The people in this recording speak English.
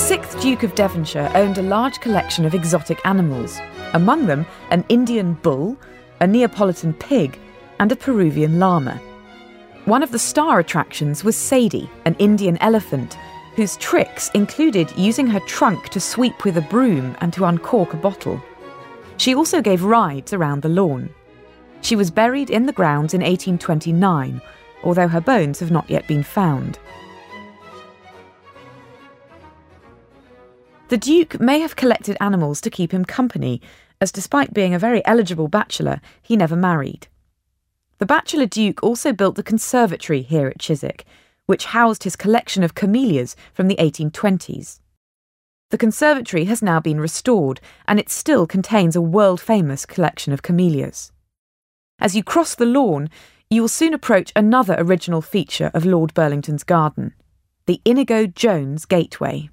sixth Duke of Devonshire owned a large collection of exotic animals, among them an Indian bull, a Neapolitan pig, and a Peruvian llama. One of the star attractions was Sadie, an Indian elephant, whose tricks included using her trunk to sweep with a broom and to uncork a bottle. She also gave rides around the lawn. She was buried in the grounds in 1829, although her bones have not yet been found. The Duke may have collected animals to keep him company, as despite being a very eligible bachelor, he never married. The Bachelor Duke also built the conservatory here at Chiswick, which housed his collection of camellias from the 1820s. The conservatory has now been restored, and it still contains a world famous collection of camellias. As you cross the lawn, you will soon approach another original feature of Lord Burlington's garden the Inigo Jones Gateway.